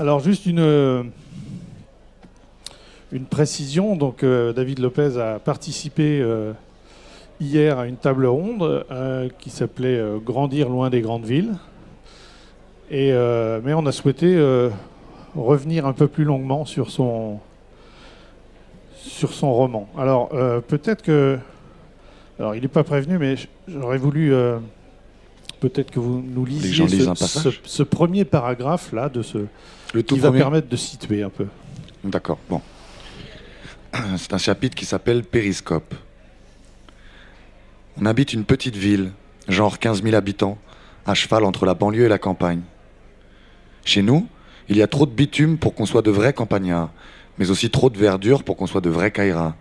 Alors juste une, une précision. Donc David Lopez a participé hier à une table ronde qui s'appelait Grandir loin des grandes villes. Et, mais on a souhaité revenir un peu plus longuement sur son, sur son roman. Alors, euh, peut-être que. Alors, il n'est pas prévenu, mais j'aurais voulu. Peut-être que vous nous lisiez ce, premier paragraphe là de ce Le qui va permettre de situer un peu. D'accord. Bon, c'est un chapitre qui s'appelle Périscope. On habite une petite ville, genre 15 000 habitants, à cheval entre la banlieue et la campagne. Chez nous, il y a trop de bitume pour qu'on soit de vrais campagnards, mais aussi trop de verdure pour qu'on soit de vrais caïras.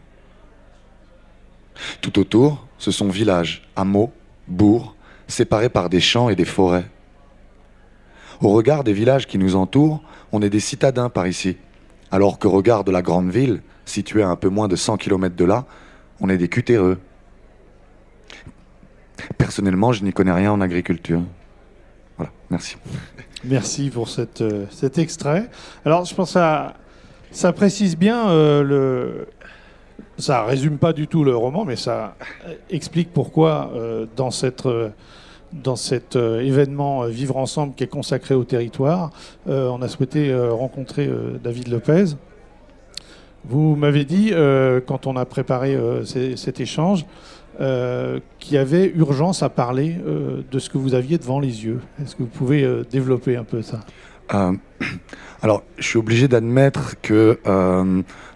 Tout autour, ce sont villages, hameaux, bourgs, séparés par des champs et des forêts. Au regard des villages qui nous entourent, on est des citadins par ici, alors qu'au regard de la grande ville, située à un peu moins de 100 km de là, on est des cutéreux. Personnellement, je n'y connais rien en agriculture. Voilà, merci. Merci pour euh, cet extrait. Alors, je pense que ça, ça précise bien euh, le. Ça résume pas du tout le roman, mais ça explique pourquoi euh, dans cette dans cet événement Vivre ensemble qui est consacré au territoire, on a souhaité rencontrer David Lopez. Vous m'avez dit, quand on a préparé cet échange, euh, qui avait urgence à parler euh, de ce que vous aviez devant les yeux. Est-ce que vous pouvez euh, développer un peu ça? Alors, je suis obligé d'admettre que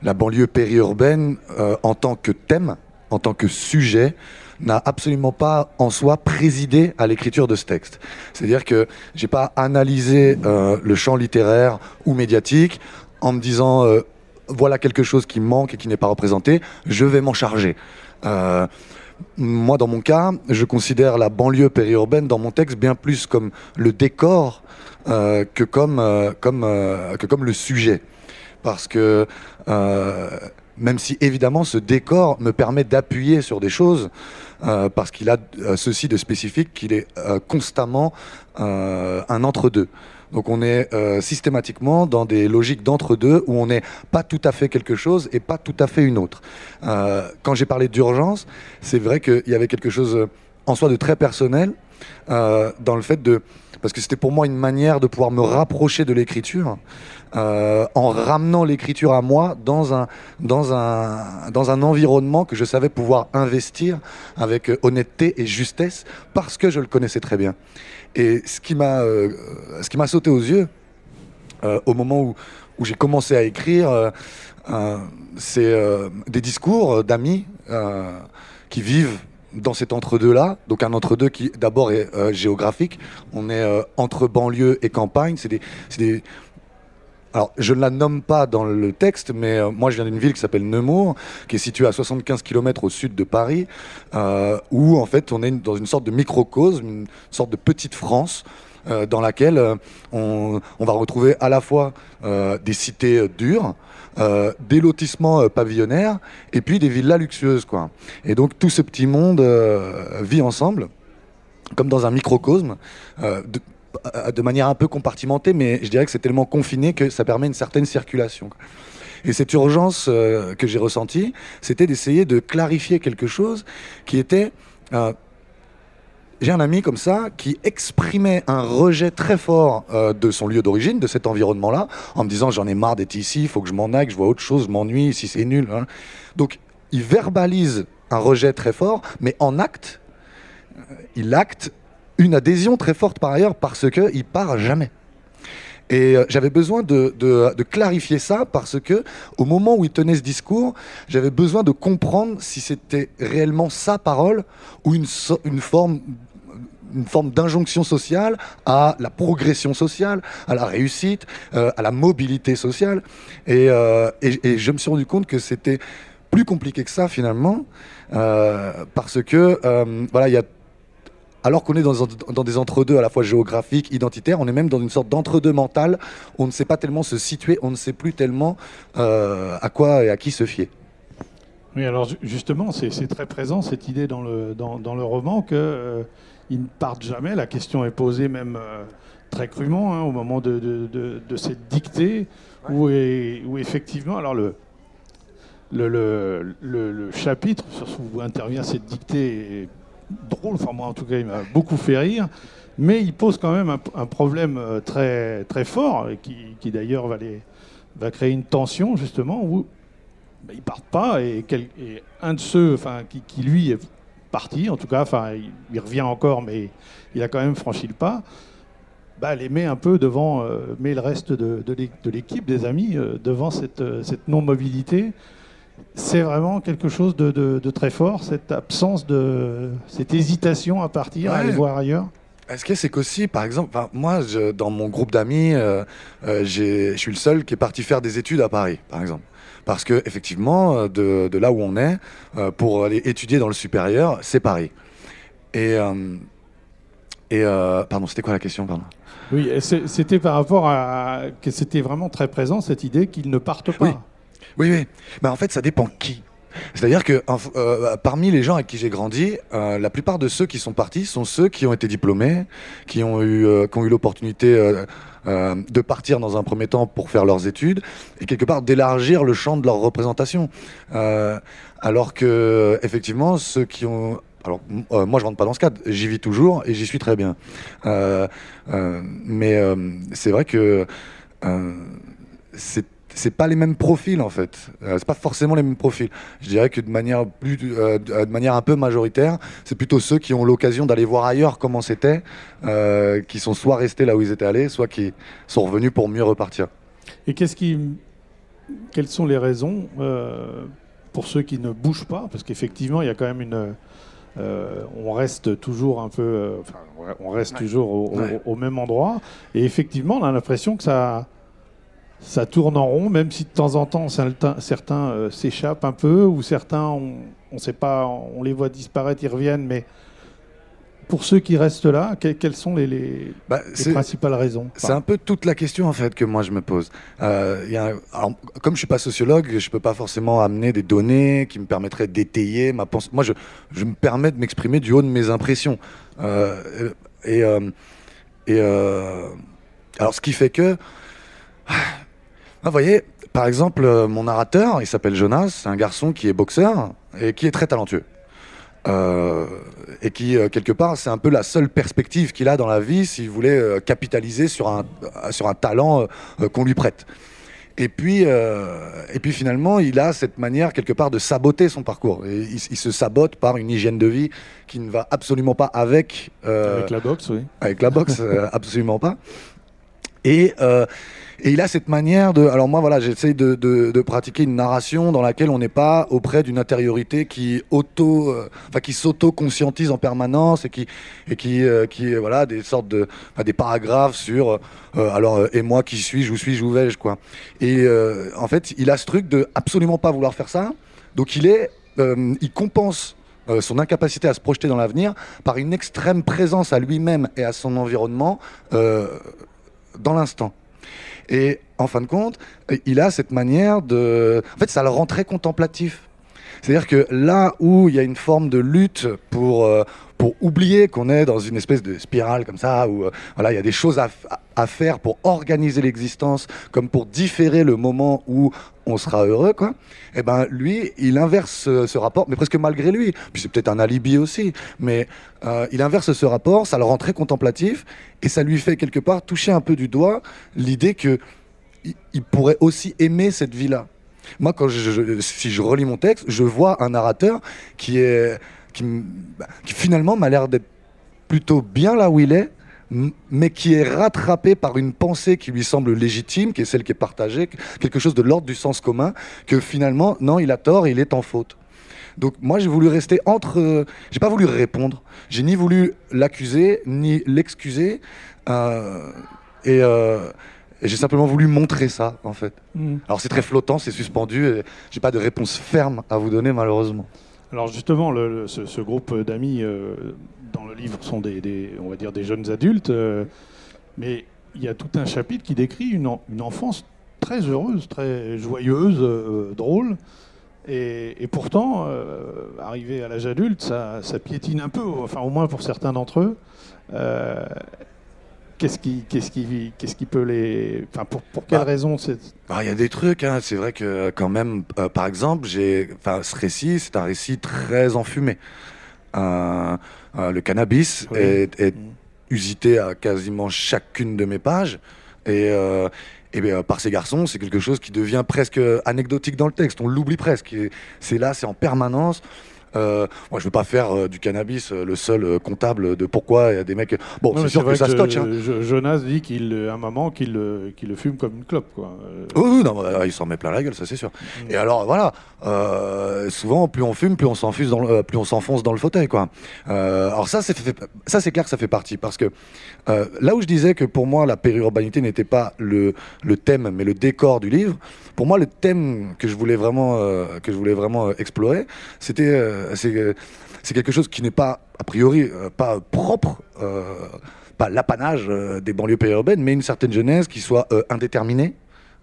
la banlieue périurbaine, en tant que thème, en tant que sujet, n'a absolument pas en soi présidé à l'écriture de ce texte. C'est-à-dire que j'ai pas analysé le champ littéraire ou médiatique en me disant voilà quelque chose qui manque et qui n'est pas représenté, je vais m'en charger. Euh, moi, dans mon cas, je considère la banlieue périurbaine dans mon texte bien plus comme le décor euh, que, comme, euh, comme, euh, que comme le sujet. Parce que même si évidemment ce décor me permet d'appuyer sur des choses, parce qu'il a ceci de spécifique qu'il est constamment un entre-deux. Donc on est systématiquement dans des logiques d'entre-deux où on n'est pas tout à fait quelque chose et pas tout à fait une autre. Quand j'ai parlé d'urgence, c'est vrai qu'il y avait quelque chose en soi de très personnel dans le fait de... Parce que c'était pour moi une manière de pouvoir me rapprocher de l'écriture. en ramenant l'écriture à moi dans un, dans, un, dans un environnement que je savais pouvoir investir avec honnêteté et justesse parce que je le connaissais très bien. Et ce qui m'a, euh, m'a sauté aux yeux euh, au moment où, où j'ai commencé à écrire, euh, c'est des discours d'amis qui vivent dans cet entre-deux-là, donc un entre-deux qui d'abord est géographique, on est entre banlieue et campagne, c'est des, des, alors, je ne la nomme pas dans le texte, mais euh, moi, je viens d'une ville qui s'appelle Nemours, qui est située à 75 km au sud de Paris, euh, où, en fait, on est dans une sorte de microcosme, une sorte de petite France, euh, dans laquelle on, va retrouver à la fois des cités dures, des lotissements pavillonnaires, et puis des villas luxueuses, quoi. Et donc, tout ce petit monde vit ensemble, comme dans un microcosme, de, euh, manière un peu compartimentée, mais je dirais que c'est tellement confiné que ça permet une certaine circulation. Et cette urgence euh, que j'ai ressentie, c'était d'essayer de clarifier quelque chose qui était... Euh, j'ai un ami comme ça qui exprimait un rejet très fort de son lieu d'origine, de cet environnement-là, en me disant j'en ai marre d'être ici, il faut que je m'en aille, que je vois autre chose, je m'ennuie, ici c'est nul. Hein. Donc il verbalise un rejet très fort, mais en acte, il acte une adhésion très forte par ailleurs parce qu'il part jamais. Et euh, j'avais besoin de, clarifier ça parce que au moment où il tenait ce discours, j'avais besoin de comprendre si c'était réellement sa parole ou une forme une forme d'injonction sociale à la progression sociale, à la réussite, euh, à la mobilité sociale. Euh, et, et, je me suis rendu compte que c'était plus compliqué que ça finalement, parce que voilà, il y a alors qu'on est dans, des entre-deux à la fois géographiques, identitaires, on est même dans une sorte d'entre-deux mental. On ne sait pas tellement se situer, on ne sait plus tellement euh, à quoi et à qui se fier. Oui, alors justement, c'est très présent cette idée dans le, dans, le roman qu'ils euh, ne partent jamais. La question est posée même euh, très crûment hein, au moment de, de, de, cette dictée, où, où, effectivement, alors le, le, le, le, chapitre sur où intervient cette dictée est drôle, enfin moi en tout cas il m'a beaucoup fait rire, mais il pose quand même un, problème euh, très, très fort, qui, qui d'ailleurs va, va créer une tension justement où ben, ils partent pas et, un de ceux enfin, qui, qui, lui est parti, en tout cas, enfin il, revient encore, mais il a quand même franchi le pas. Bah, les met un peu devant, euh, met le reste de, de l'équipe, des amis, euh, devant cette, cette non-mobilité c'est vraiment quelque chose de, très fort, cette absence de. cette hésitation à partir, à aller voir ailleurs. Est-ce que c'est qu'aussi, par exemple, moi, dans mon groupe d'amis, euh, euh, je suis le seul qui est parti faire des études à Paris, par exemple. Parce que, effectivement, euh, de, là où on est, pour aller étudier dans le supérieur, c'est Paris. Et. et pardon, c'était quoi la question pardon? Oui, c'était par rapport à. que c'était vraiment très présent, cette idée qu'ils ne partent pas. Oui, oui. en fait, ça dépend qui. C'est-à-dire que euh, parmi les gens avec qui j'ai grandi, euh, la plupart de ceux qui sont partis sont ceux qui ont été diplômés, qui ont eu, euh, qui ont eu l'opportunité de partir dans un premier temps pour faire leurs études et quelque part d'élargir le champ de leur représentation. alors que effectivement, ceux qui ont alors moi je rentre pas dans ce cadre, j'y vis toujours et j'y suis très bien. mais c'est vrai que c'est c'est pas les mêmes profils en fait. Euh, c'est pas forcément les mêmes profils. Je dirais que de manière plus, euh, de manière un peu majoritaire, c'est plutôt ceux qui ont l'occasion d'aller voir ailleurs comment c'était, euh, qui sont soit restés là où ils étaient allés, soit qui sont revenus pour mieux repartir. Et qu'est-ce qui, quelles sont les raisons pour ceux qui ne bougent pas, parce qu'effectivement il y a quand même une on reste toujours un peu, enfin, on reste toujours au, au, même endroit. Et effectivement, on a l'impression que ça, ça tourne en rond, même si de temps en temps certains euh, s'échappent un peu, ou certains, on, on sait pas, on les voit disparaître, ils reviennent, mais pour ceux qui restent là, quelles sont les, les, bah, principales raisons C'est un peu toute la question en fait que moi je me pose. Euh, y a comme je suis pas sociologue, je peux pas forcément amener des données qui me permettraient d'étayer ma pensée. Moi, je, je, me permets de m'exprimer du haut de mes impressions. Euh, et, euh, et alors, ce qui fait que ah, vous voyez, par exemple, euh, mon narrateur, il s'appelle Jonas, c'est un garçon qui est boxeur et qui est très talentueux. Euh, et qui, euh, quelque part, c'est un peu la seule perspective qu'il a dans la vie s'il voulait capitaliser sur un, sur un talent qu'on lui prête. Et puis, et puis finalement, il a cette manière quelque part de saboter son parcours. Et il, il, se sabote par une hygiène de vie qui ne va absolument pas avec. avec la boxe, oui. Avec la boxe, absolument pas. Et et il a cette manière de. Alors moi, voilà, j'essaye de, de, pratiquer une narration dans laquelle on n'est pas auprès d'une intériorité qui auto, euh, enfin qui s'auto-conscientise en permanence et qui et qui euh, qui voilà des sortes de des paragraphes sur euh, alors et moi qui suis-je, où suis-je, où vais-je quoi. Et en fait, il a ce truc de absolument pas vouloir faire ça. Donc il est, il compense son incapacité à se projeter dans l'avenir par une extrême présence à lui-même et à son environnement dans l'instant. Et en fin de compte, il a cette manière de... En fait, ça le rend très contemplatif. C'est-à-dire que là où il y a une forme de lutte pour, euh, pour oublier qu'on est dans une espèce de spirale comme ça, où euh, voilà, il y a des choses à, à faire pour organiser l'existence, comme pour différer le moment où on sera heureux, quoi. Et eh ben lui, il inverse ce, rapport, mais presque malgré lui. Puis c'est peut-être un alibi aussi, mais euh, il inverse ce rapport, ça le rend très contemplatif et ça lui fait quelque part toucher un peu du doigt l'idée que il, pourrait aussi aimer cette vie-là. Moi, quand je, si je relis mon texte, je vois un narrateur qui est qui, finalement m'a l'air d'être plutôt bien là où il est, mais qui est rattrapé par une pensée qui lui semble légitime, qui est celle qui est partagée, quelque chose de l'ordre du sens commun, que finalement, non, il a tort, il est en faute. Donc moi, j'ai voulu rester entre... Euh, j'ai pas voulu répondre. J'ai ni voulu l'accuser, ni l'excuser. Euh, euh, et... j'ai simplement voulu montrer ça, en fait. Mm. Alors c'est très flottant, c'est suspendu, et j'ai pas de réponse ferme à vous donner, malheureusement. Alors justement, ce, groupe d'amis dans le livre sont des, on va dire des jeunes adultes, euh, mais il y a tout un chapitre qui décrit une, une enfance très heureuse, très joyeuse, euh, drôle. Et, pourtant, euh, arrivé à l'âge adulte, ça, ça, piétine un peu, enfin au moins pour certains d'entre eux. Qu'est-ce qui, qu'est-ce qui, qu'est-ce qui peut les, enfin pour, pour quelles Bah, raisons c'est Bah, Il y a des trucs, hein. c'est vrai que quand même, euh, par exemple, j'ai, enfin, ce récit, c'est un récit très enfumé. Euh, euh, le cannabis Oui. est, est Mm. usité à quasiment chacune de mes pages. Et, euh, et bien, par ces garçons, c'est quelque chose qui devient presque anecdotique dans le texte. On l'oublie presque. C'est là, c'est en permanence. Euh, moi, je veux pas faire euh, du cannabis euh, le seul euh, comptable de pourquoi il y a des mecs. Bon, c'est sûr que ça scotche. hein. Jonas dit qu'il, à un moment, qu'il qu'il le fume comme une clope, quoi. Oui, oui, non, bah, il s'en met plein la gueule, ça c'est sûr. Mm. Et alors voilà, euh, souvent plus on fume, plus on s'enfonce dans le, plus on s'enfonce dans le fauteuil, quoi. Euh, alors ça, c'est ça c'est clair que ça fait partie parce que euh, là où je disais que pour moi la périurbanité n'était pas le, le thème, mais le décor du livre. Pour moi, le thème que je voulais vraiment euh, que je voulais vraiment explorer, c'était euh, c'est euh, c'est quelque chose qui n'est pas a priori euh, pas propre. euh, pas l'apanage euh, des banlieues périurbaines, mais une certaine jeunesse qui soit euh, indéterminée,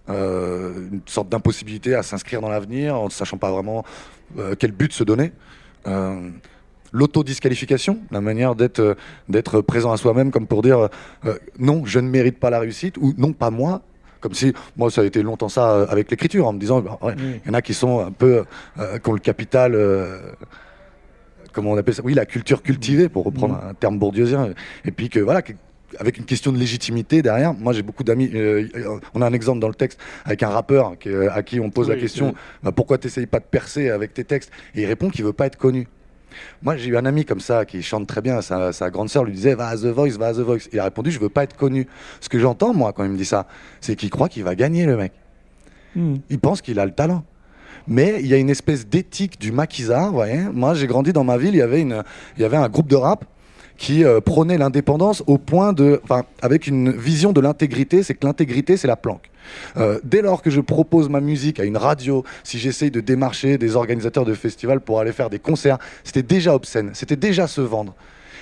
euh, une sorte d'impossibilité à s'inscrire dans l'avenir en ne sachant pas vraiment euh, quel but se donner. Euh, L'autodisqualification, la manière d'être euh, présent à soi-même, comme pour dire euh, non, je ne mérite pas la réussite, ou non, pas moi. Comme si, moi, ça a été longtemps ça euh, avec l'écriture, en me disant, bah, ouais, Oui. il y en a qui sont un peu, euh, qui ont le capital, euh, comment on appelle ça Oui, la culture cultivée, pour reprendre un terme bourdieusien. Et puis que, voilà, que- avec une question de légitimité derrière. Moi, j'ai beaucoup d'amis. euh, on a un exemple dans le texte avec un rappeur qui, euh, à qui on pose la Oui, question c'est- bah, pourquoi t'essayes pas de percer avec tes textes? Et il répond qu'il veut pas être connu. Moi, j'ai eu un ami comme ça qui chante très bien. Sa, sa grande sœur lui disait Va à The Voice, va à The Voice. Il a répondu Je veux pas être connu. Ce que j'entends, moi, quand il me dit ça, c'est qu'il croit qu'il va gagner, le mec. Mm. Il pense qu'il a le talent. Mais il y a une espèce d'éthique du maquisard, vous voyez. Moi, j'ai grandi dans ma ville, il y avait, une, il y avait un groupe de rap qui euh, prônait l'indépendance au point de... Enfin, avec une vision de l'intégrité, c'est que l'intégrité, c'est la planque. Euh, dès lors que je propose ma musique à une radio, si j'essaye de démarcher des organisateurs de festivals pour aller faire des concerts, c'était déjà obscène, c'était déjà se vendre.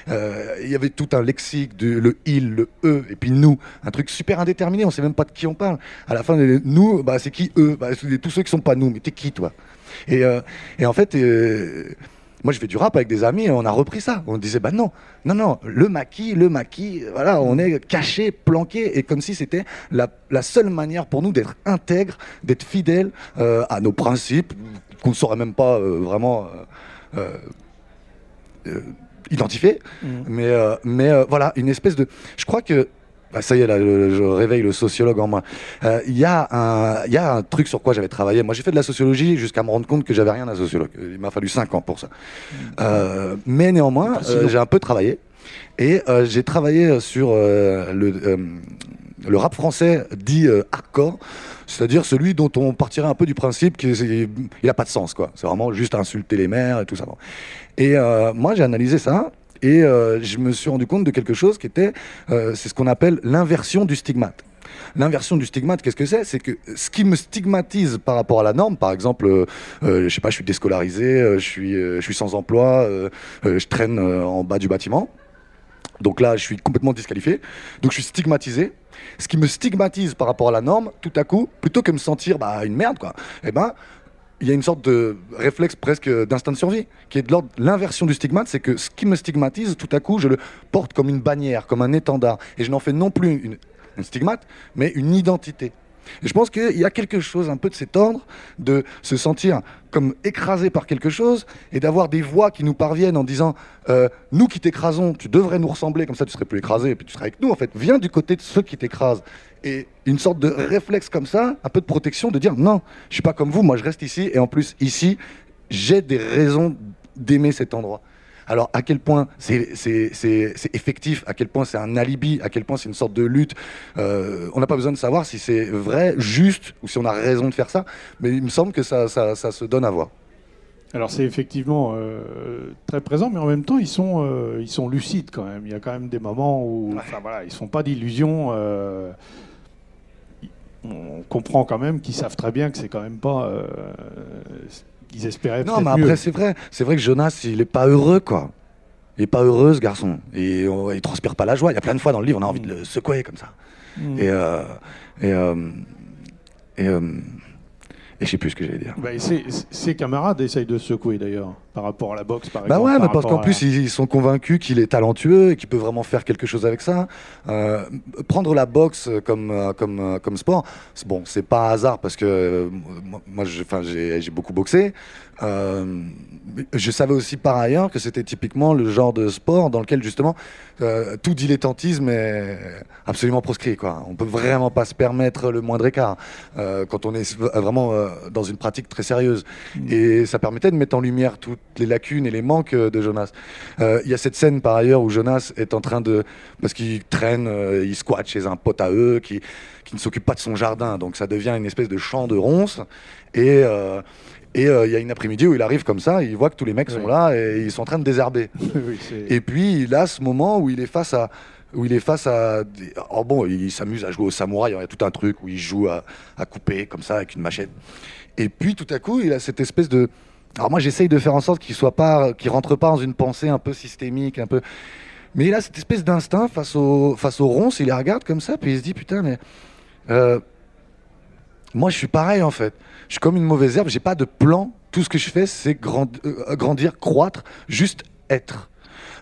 Euh, Il y avait tout un lexique, de, le il, le eux, et puis nous, un truc super indéterminé, on sait même pas de qui on parle. À la fin, nous, bah, c'est qui eux? Bah, tous ceux qui sont pas nous, mais t'es qui toi? Et, euh, et en fait, euh, moi je fais du rap avec des amis et on a repris ça. On disait, bah non, non, non, le maquis, le maquis, voilà, on est caché, planqué, et comme si c'était la, la seule manière pour nous d'être intègre, d'être fidèle euh, à nos principes, qu'on ne saurait même pas euh, vraiment euh, identifier. Mm. Mais, euh, mais euh, voilà, une espèce de. Je crois que. Bah, ça y est, là, le- je réveille le sociologue en moi. Euh, Il y, a un- il y a un truc sur quoi j'avais travaillé. Moi, j'ai fait de la sociologie jusqu'à me rendre compte que j'avais rien à sociologue. Il m'a fallu 5 ans pour ça. Euh, mais néanmoins, euh, j'ai un peu travaillé. Et euh, j'ai travaillé sur euh, le, euh, le rap français dit euh, hardcore, c'est-à-dire celui dont on partirait un peu du principe qu'il n'a pas de sens. quoi. C'est vraiment juste insulter les mères et tout ça. Et euh, moi, j'ai analysé ça. Et euh, je me suis rendu compte de quelque chose qui était, euh, c'est ce qu'on appelle l'inversion du stigmate. L'inversion du stigmate, qu'est-ce que c'est? C'est que ce qui me stigmatise par rapport à la norme, par exemple, euh, euh, je sais pas, je suis déscolarisé, je suis, je suis sans emploi, je traîne en bas du bâtiment. Donc là, je suis complètement disqualifié. Donc je suis stigmatisé. Ce qui me stigmatise par rapport à la norme, tout à coup, plutôt que me sentir bah, une merde, quoi, eh ben, il y a une sorte de réflexe presque d'instinct de survie, qui est de l'ordre l'inversion du stigmate, c'est que ce qui me stigmatise, tout à coup, je le porte comme une bannière, comme un étendard, et je n'en fais non plus une, une stigmate, mais une identité. Et je pense qu'il y a quelque chose un peu de cet ordre, de se sentir comme écrasé par quelque chose et d'avoir des voix qui nous parviennent en disant euh, Nous qui t'écrasons, tu devrais nous ressembler, comme ça tu serais plus écrasé et puis tu serais avec nous. En fait, viens du côté de ceux qui t'écrasent. Et une sorte de réflexe comme ça, un peu de protection, de dire Non, je suis pas comme vous, moi je reste ici et en plus, ici, j'ai des raisons d'aimer cet endroit. Alors, à quel point c'est effectif, à quel point c'est un alibi, à quel point c'est une sorte de lutte, euh, on n'a pas besoin de savoir si c'est vrai, juste, ou si on a raison de faire ça, mais il me semble que ça, ça, ça se donne à voir. Alors c'est effectivement euh, très présent, mais en même temps ils sont, euh, ils sont lucides quand même. Il y a quand même des moments où, enfin voilà, ils ne font pas d'illusions. euh, on comprend quand même qu'ils savent très bien que c'est quand même pas. Qu'ils espéraient Non, mais après, c'est vrai. C'est vrai que Jonas, il est pas heureux, quoi. Il est pas heureux, ce garçon. Et on- il transpire pas la joie. Il y a plein de fois dans le livre, on a envie de le secouer comme ça. Mm. Et, euh, et, euh, et, euh, et je sais plus ce que j'allais dire. Bah, ses, ses camarades essayent de se secouer d'ailleurs. Par rapport à la boxe, par Bah exemple. ouais, par mais parce qu'en à- plus, ils, ils sont convaincus qu'il est talentueux et qu'il peut vraiment faire quelque chose avec ça. Euh, prendre la boxe comme, euh, comme, euh, comme sport, bon, c'est pas un hasard parce que moi, j'ai beaucoup boxé. Euh, je savais aussi par ailleurs que c'était typiquement le genre de sport dans lequel justement euh, tout dilettantisme est absolument proscrit. Quoi. On peut vraiment pas se permettre le moindre écart euh, quand on est vraiment dans une pratique très sérieuse. Et ça permettait de mettre en lumière toutes les lacunes et les manques euh, de Jonas. Euh, Il y a cette scène par ailleurs où Jonas est en train de... Parce qu'il traîne, euh, il squatte chez un pote à eux qui, qui ne s'occupe pas de son jardin. Donc ça devient une espèce de champ de ronces. Et... euh, et euh, il y a une après-midi où il arrive comme ça, il voit que tous les mecs sont Oui. là et ils sont en train de désherber. Oui, Et puis il a ce moment où il est face à où il est face à oh bon il s'amuse à jouer au samouraï il y a tout un truc où il joue à, à couper comme ça avec une machette et puis tout à coup il a cette espèce de alors moi j'essaye de faire en sorte qu'il soit pas qu'il rentre pas dans une pensée un peu systémique un peu. Mais il a cette espèce d'instinct face au face aux ronces il les regarde comme ça puis il se dit putain mais euh, moi je suis pareil en fait. Je suis comme une mauvaise herbe j'ai pas de plan. Tout ce que je fais c'est euh, grandir croître juste être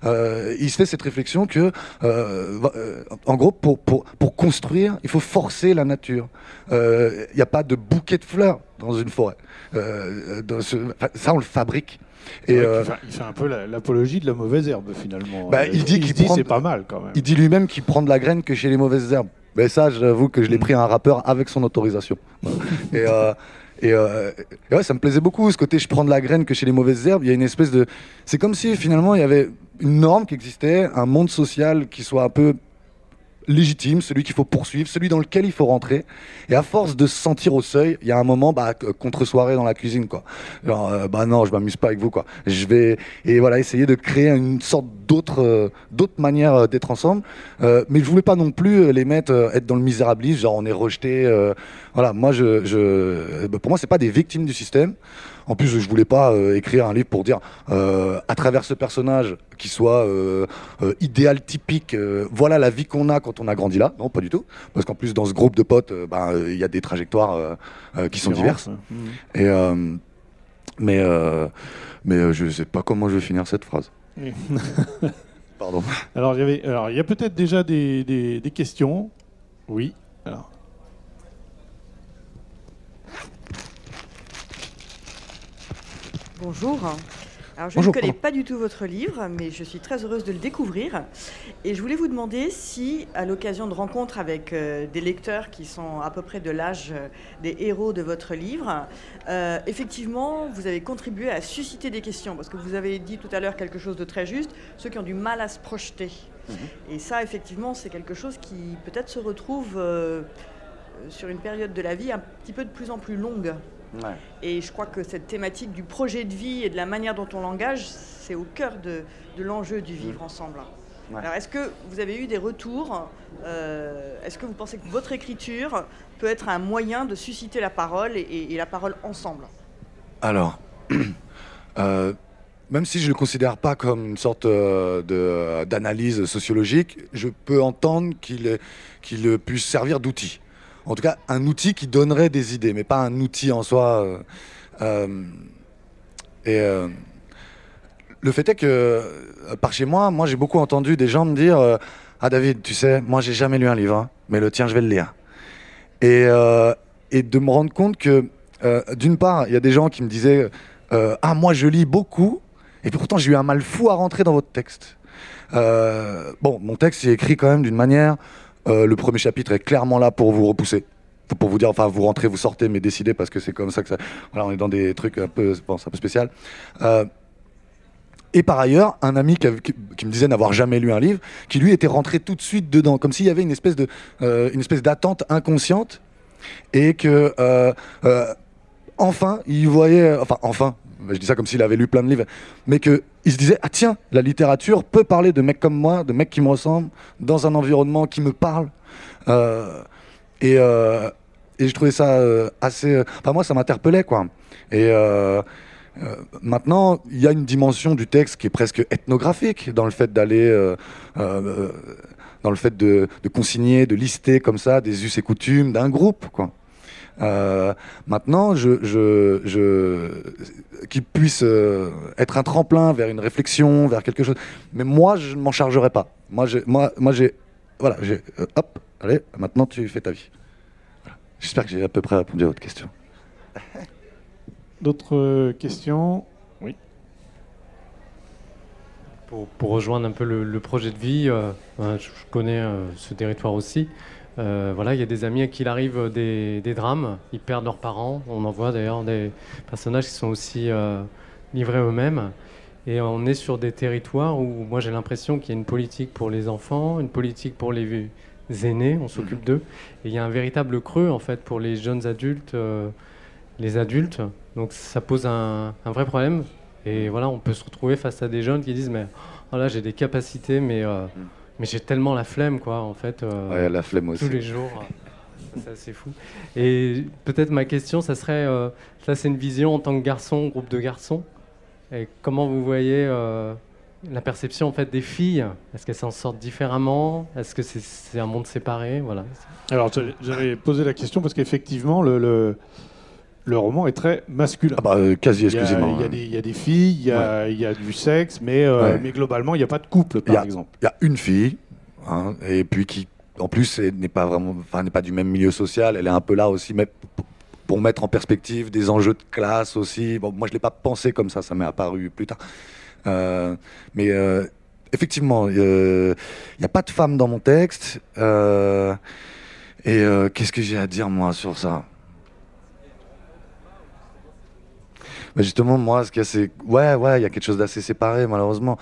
euh, il se fait cette réflexion que, euh, euh, en gros, pour, pour, pour construire, il faut forcer la nature. Il n'y a pas de bouquet de fleurs dans une forêt. Dans ce- enfin, ça, on le fabrique. Et euh, fait, il fait un peu la- l'apologie de la mauvaise herbe, finalement. Bah, il dit qu'il dit prend- c'est pas mal, quand même. il dit lui-même qu'il prend de la graine que chez les mauvaises herbes. Mais ça, j'avoue que je l'ai pris à un rappeur avec son autorisation. Et, euh, et, euh, ouais, ça me plaisait beaucoup, ce côté je prends de la graine que chez les mauvaises herbes. Il y a une espèce de. C'est comme si finalement il y avait une norme qui existait, un monde social qui soit un peu légitime, celui qu'il faut poursuivre, celui dans lequel il faut rentrer. Et à force de se sentir au seuil, il y a un moment, bah, contre-soirée dans la cuisine, quoi. Genre, euh, bah non, je m'amuse pas avec vous, quoi. Je vais, et voilà, essayer de créer une sorte d'autre, euh, d'autre manière euh, d'être ensemble. Mais je voulais pas non plus les mettre, être dans le misérabilisme, genre on est rejeté. voilà, moi, je, je, bah, pour moi, c'est pas des victimes du système. En plus, je voulais pas euh, écrire un livre pour dire, euh, à travers ce personnage qui soit euh, euh, idéal typique, euh, voilà la vie qu'on a quand on a grandi là. Non, pas du tout. Parce qu'en plus, dans ce groupe de potes, euh, ben, euh, il y a des trajectoires euh, euh, qui sont diverses. Hein. Et, euh, mais euh, mais euh, je sais pas comment je vais finir cette phrase. Pardon. Alors, il y avait, alors, il y a peut-être déjà des, des- des questions. Oui. Alors. Bonjour. Alors, je Bonjour, ne connais pardon. pas du tout votre livre, mais je suis très heureuse de le découvrir. Et je voulais vous demander si, à l'occasion de rencontres avec euh, des lecteurs qui sont à peu près de l'âge euh, des héros de votre livre, euh, effectivement, vous avez contribué à susciter des questions. Parce que vous avez dit tout à l'heure quelque chose de très juste, ceux qui ont du mal à se projeter. Et ça, effectivement, c'est quelque chose qui peut-être se retrouve euh, sur une période de la vie un petit peu de plus en plus longue. Et je crois que cette thématique du projet de vie et de la manière dont on l'engage, c'est au cœur de, de l'enjeu du vivre ensemble. Ouais. Alors, est-ce que vous avez eu des retours euh, Est-ce que vous pensez que votre écriture peut être un moyen de susciter la parole et, et la parole ensemble? Alors, euh, même si je ne le considère pas comme une sorte euh, de- d'analyse sociologique, je peux entendre qu'il puisse servir d'outil. En tout cas, un outil qui donnerait des idées, mais pas un outil en soi. euh, euh, et euh, le fait est que, par chez moi, moi j'ai beaucoup entendu des gens me dire Ah David, tu sais, moi j'ai jamais lu un livre, hein, mais le tien je vais le lire. Et, et de me rendre compte que, d'une part, il y a des gens qui me disaient Ah, moi je lis beaucoup, et pourtant j'ai eu un mal fou à rentrer dans votre texte. Bon, mon texte est écrit quand même d'une manière. Euh, le premier chapitre est clairement là pour vous repousser. Pour vous dire, enfin, vous rentrez, vous sortez, mais décidez parce que c'est comme ça que ça. Voilà, on est dans des trucs un peu, bon, un peu spécial. Euh, et par ailleurs, un ami qui, me disait n'avoir jamais lu un livre, qui lui était rentré tout de suite dedans, comme s'il y avait une espèce de, euh, une espèce d'attente inconsciente, et que enfin, il voyait, enfin, enfin, je dis ça comme s'il avait lu plein de livres, mais que il se disait ah tiens, la littérature peut parler de mecs comme moi, de mecs qui me ressemblent, dans un environnement qui me parle, Euh, et euh, et je trouvais ça euh, assez, enfin moi ça m'interpellait quoi, et maintenant, il y a une dimension du texte qui est presque ethnographique dans le fait d'aller, dans le fait de consigner, de lister comme ça des us et coutumes d'un groupe, quoi. Euh, maintenant, je, je, je qu'il puisse euh, être un tremplin vers une réflexion, vers quelque chose. Mais moi, je ne m'en chargerai pas. Moi, j'ai, moi, moi, j'ai, voilà, j'ai, euh, hop, allez, maintenant tu fais ta vie. J'espère que j'ai à peu près répondu à votre question. D'autres questions? Oui. Pour, pour, rejoindre un peu le, le projet de vie, je, je, connais ce territoire aussi. Euh, voilà, il y a des amis à qui il arrive des, des, drames, ils perdent leurs parents. On en voit d'ailleurs des personnages qui sont aussi euh, livrés eux-mêmes. Et on est sur des territoires où moi j'ai l'impression qu'il y a une politique pour les enfants, une politique pour les aînés, on s'occupe d'eux. Et il y a un véritable creux en fait pour les jeunes adultes, euh, les adultes. Donc ça pose un, un, vrai problème. Et voilà, on peut se retrouver face à des jeunes qui disent mais oh là j'ai des capacités, mais mais j'ai tellement la flemme, quoi, en fait. Euh, ouais, la flemme aussi. Tous les jours. c'est assez fou. Et peut-être ma question, ça serait, euh, ça c'est une vision en tant que garçon, groupe de garçons. Et comment vous voyez euh, la perception en fait des filles? Est-ce qu'elles s'en sortent différemment? Est-ce que c'est un monde séparé? Voilà. Alors j'avais posé la question parce qu'effectivement le, le, le, roman est très masculin. Ah bah, quasi, excusez-moi. Il, il, y, a des filles, il y a, ouais. il y a du sexe, mais, euh, mais globalement il n'y a pas de couple par il y a, exemple. Il y a une fille, hein, et puis qui en plus n'est pas vraiment, enfin n'est pas du même milieu social. Elle est un peu là aussi, mais pour mettre en perspective des enjeux de classe aussi. Bon, moi je l'ai pas pensé comme ça, ça m'est apparu plus tard. Euh, mais euh, effectivement, il n'y a pas de femme dans mon texte. Euh, et qu'est-ce que j'ai à dire moi sur ça? Bah Justement, moi, ce qu'il y a, c'est ouais, ouais, il y a quelque chose d'assez séparé, malheureusement.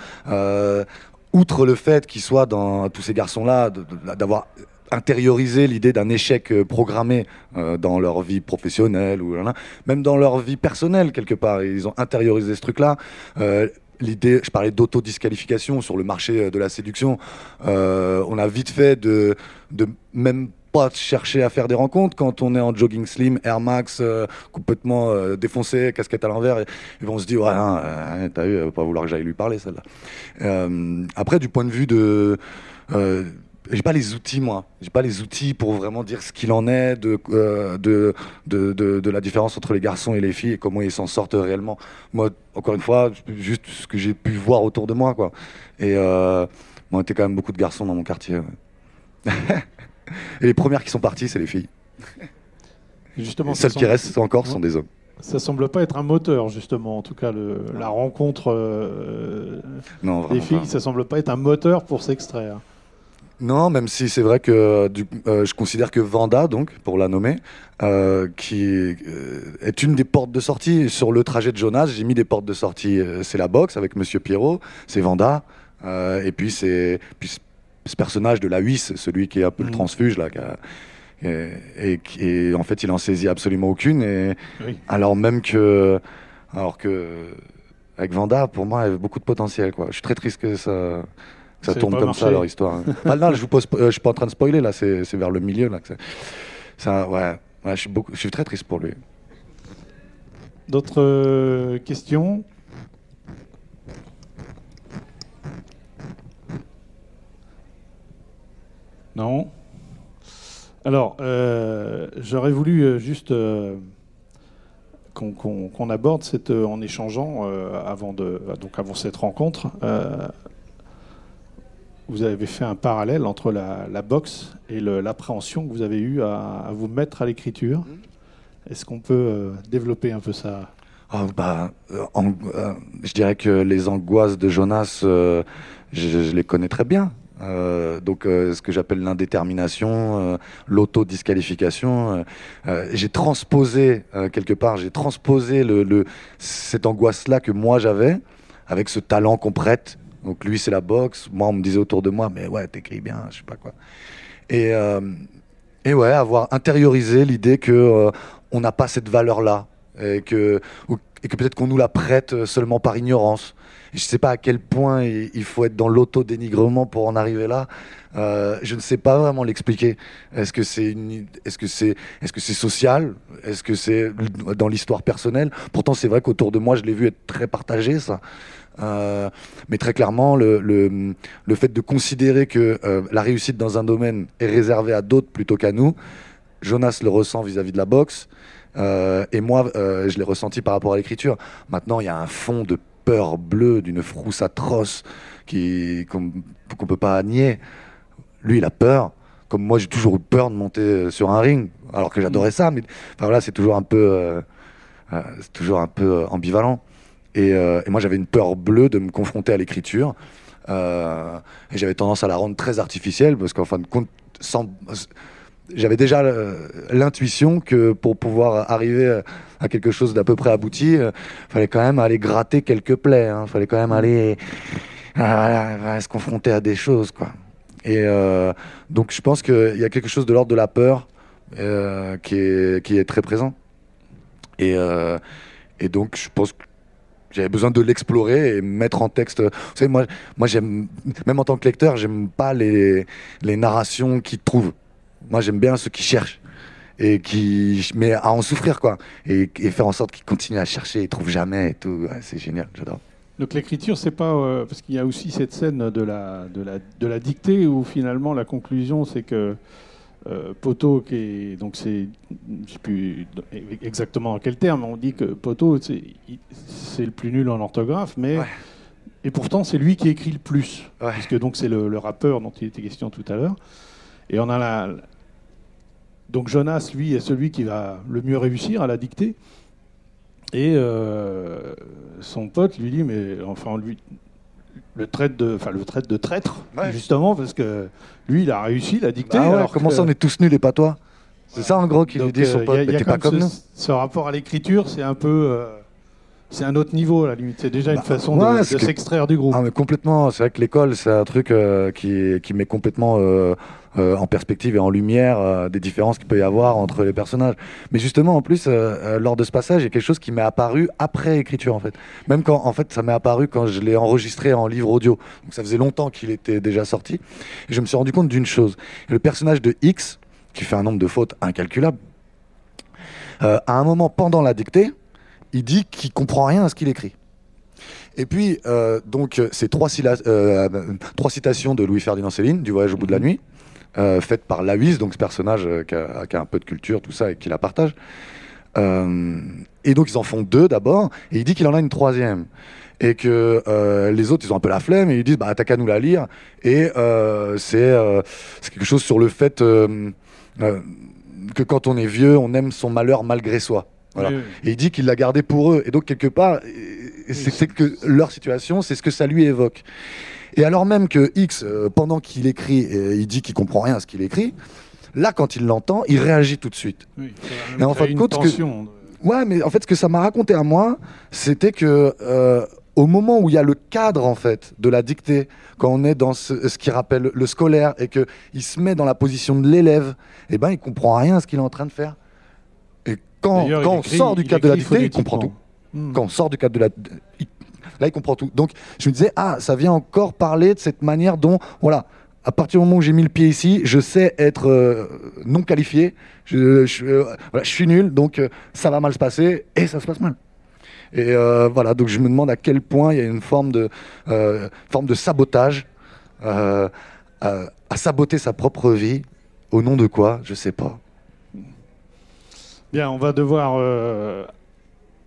outre le fait qu'il soit dans tous ces garçons-là, d'avoir intériorisé l'idée d'un échec programmé euh, dans leur vie professionnelle ou même dans leur vie personnelle quelque part. Ils ont intériorisé ce truc-là. Euh, l'idée, je parlais d'autodisqualification sur le marché de la séduction. Euh, on a vite fait de même pas chercher à faire des rencontres quand on est en jogging slim, Air Max, euh, complètement euh, défoncé, casquette à l'envers, et, et on se dit ouais, hein, euh, t'as vu, pas vouloir que j'aille lui parler celle-là. Après, du point de vue de j'ai pas les outils moi j'ai pas les outils pour vraiment dire ce qu'il en est de, de, de, la différence entre les garçons et les filles et comment ils s'en sortent réellement moi encore une fois juste ce que j'ai pu voir autour de moi quoi et moi était quand même beaucoup de garçons dans mon quartier. et les premières qui sont parties c'est les filles justement celles qui restent encore sont des hommes ça semble pas être un moteur, justement. En tout cas, le, la rencontre euh, non, des filles, pas. ça semble pas être un moteur pour s'extraire. Non, même si c'est vrai que du, euh, je considère que Vanda, donc pour la nommer, euh, qui est une des portes de sortie sur le trajet de Jonas, j'ai mis des portes de sortie. c'est la boxe avec Monsieur Pierrot, c'est Vanda, et puis c'est ce personnage de la Huisse, celui qui est un peu mmh. le transfuge là. Qui a, et, et, et, en fait, il en saisit absolument aucune. Et oui. alors même que, alors que avec Vanda, pour moi, il y avait beaucoup de potentiel. Quoi. Je suis très triste que ça ça tourne comme marché. ça leur histoire. ah, non, je vous pose, euh, je suis pas en train de spoiler là, c'est vers le milieu là. Que ça, ouais, ouais, je suis beaucoup, je suis très triste pour lui. D'autres euh, questions? Non. Alors, euh, j'aurais voulu juste euh, qu'on qu qu aborde cette, en échangeant avant de, donc avant cette rencontre vous avez fait un parallèle entre la, la boxe et l'appréhension que vous avez eue à, à vous mettre à l'écriture. Mmh. Est-ce qu'on peut euh, développer un peu ça? Oh, bah, en, euh, Je dirais que les angoisses de Jonas, euh, je, je, les connais très bien. Euh, donc ce que j'appelle l'indétermination, l'autodisqualification, j'ai transposé quelque part, j'ai transposé le, cette angoisse-là que moi j'avais avec ce talent qu'on prête donc lui, c'est la boxe. Moi, on me disait autour de moi, mais ouais, t'écris bien, je sais pas quoi. Et, euh, et ouais, avoir intériorisé l'idée que euh, on n'a pas cette valeur-là et que, et que peut-être qu'on nous la prête seulement par ignorance. Je sais pas à quel point il faut être dans l'auto-dénigrement pour en arriver là. Euh, je ne sais pas vraiment l'expliquer. Est-ce que c'est social? Est-ce que c'est dans l'histoire personnelle? Pourtant, c'est vrai qu'autour de moi, je l'ai vu être très partagé ça. Euh, mais très clairement, le, fait de considérer que euh, la réussite dans un domaine est réservée à d'autres plutôt qu'à nous, Jonas le ressent vis-à-vis de la boxe. Euh, et moi, euh, je l'ai ressenti par rapport à l'écriture. Maintenant, il y a un fond de peur bleue, d'une frousse atroce qui qu'on qu'on peut pas nier. Lui, il a peur. Comme moi, j'ai toujours eu peur de monter euh, sur un ring, alors que j'adorais ça. Mais enfin, voilà, c'est toujours un peu, euh, c'est toujours un peu ambivalent. Et, et moi, j'avais une peur bleue de me confronter à l'écriture. Et j'avais tendance à la rendre très artificielle parce qu'en fin de compte, sans, j'avais déjà euh, l'intuition que pour pouvoir arriver à quelque chose d'à peu près abouti, il fallait quand même aller gratter quelques plaies. Il fallait quand même aller euh, se confronter à des choses, quoi. Et euh, donc, je pense qu'il y a quelque chose de l'ordre de la peur euh, qui, est, très présent. Et, euh, donc, je pense que j'avais besoin de l'explorer et mettre en texte. Vous savez, moi, moi j'aime, même en tant que lecteur, j'aime pas les narrations qui trouvent. Moi, j'aime bien ceux qui cherchent et qui, mais à en souffrir, quoi. Et, et faire en sorte qu'ils continuent à chercher, ils trouvent jamais et tout. Ouais, c'est génial, j'adore. Donc l'écriture, c'est pas euh, parce qu'il y a aussi cette scène de la, de la, de la dictée où finalement la conclusion c'est que euh, Poto, qui est donc c'est, je sais plus exactement en quel terme, on dit que Poto c'est, le plus nul en orthographe, mais Ouais. et pourtant c'est lui qui écrit le plus, Ouais. puisque donc c'est le, le rappeur dont il était question tout à l'heure, et on a la donc Jonas lui est celui qui va le mieux réussir à la dictée. Et euh, son pote lui dit, mais enfin, lui le traite de, enfin, le traite de traître, Ouais. justement, parce que lui, il a réussi la dictée. Ah ouais, alors comment que- ça, on est tous nuls et pas toi C'est ça en gros qu'il lui dit son euh, pote, y a- y mais a pas comme ce, nous. ce rapport à l'écriture, c'est un peu, euh, c'est un autre niveau, à la limite. C'est déjà Bah, une façon ouais, de, s'extraire du groupe. Ah mais complètement, c'est vrai que l'école c'est un truc euh, qui, qui met complètement euh, euh, en perspective et en lumière des différences qu'il peut y avoir entre les personnages. Mais justement en plus, lors de ce passage, il y a quelque chose qui m'est apparu après écriture en fait. Même quand en fait ça m'est apparu quand je l'ai enregistré en livre audio. Donc ça faisait longtemps qu'il était déjà sorti. Et je me suis rendu compte d'une chose. Le personnage de X, qui fait un nombre de fautes incalculable, à un moment pendant la dictée, il dit qu'il comprend rien à ce qu'il écrit. Et puis, euh, donc, c'est trois, cila- euh, trois citations de Louis-Ferdinand Céline, du Voyage au bout de la nuit, euh, faites par Lahuis, donc ce personnage qui, a, qui a un peu de culture, tout ça, et qui la partage. Et donc, ils en font deux d'abord, et il dit qu'il en a une troisième. Et que les autres, ils ont un peu la flemme, et ils disent, bah, t'as qu'à nous la lire. Et c'est quelque chose sur le fait que quand on est vieux, on aime son malheur malgré soi. Voilà. Oui, oui. Et il dit qu'il l'a gardé pour eux. Et donc, quelque part, euh, c'est que leur situation, c'est ce que ça lui évoque. Et alors même que X, euh, pendant qu'il écrit, euh, il dit qu'il comprend rien à ce qu'il écrit, là, quand il l'entend, il réagit tout de suite. Oui, Mais en fin de une compte, que- tension. Ouais, mais en fait, ce que ça m'a raconté à moi, c'était que euh, au moment où il y a le cadre en fait de la dictée, quand on est dans ce, ce qui rappelle le scolaire et que il se met dans la position de l'élève, eh ben, il comprend rien à ce qu'il est en train de faire. Et quand, on sort du cadre de la dictée, il comprend tout. Hmm. Quand on sort du cadre de la. Là, il comprend tout. Donc, je me disais, ah, ça vient encore parler de cette manière dont, voilà, à partir du moment où j'ai mis le pied ici, je sais être euh, non qualifié, je, je, euh, voilà, je suis nul, donc euh, ça va mal se passer, et ça se passe mal. Et voilà, donc je me demande à quel point il y a une forme de, forme de sabotage, à, à saboter sa propre vie, au nom de quoi, je sais pas. Bien, on va devoir, euh,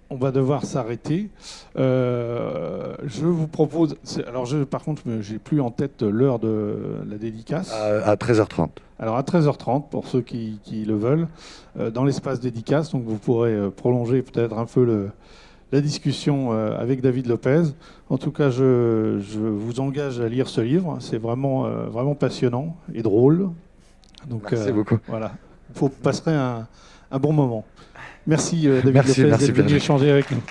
on va devoir s'arrêter. Euh, je vous propose. Alors, je, par contre, je j'ai plus en tête l'heure de la dédicace. À, à 13h30. Alors, à 13h30, pour ceux qui, qui le veulent, euh, dans l'espace dédicace. Donc, vous pourrez prolonger peut-être un peu le, la discussion avec David Lopez. En tout cas, je, je vous engage à lire ce livre. C'est vraiment, vraiment passionnant et drôle. Donc, Merci beaucoup. voilà, vous passerez un, un bon moment. Merci euh, David Merci, Lopez d'être venu échanger avec nous.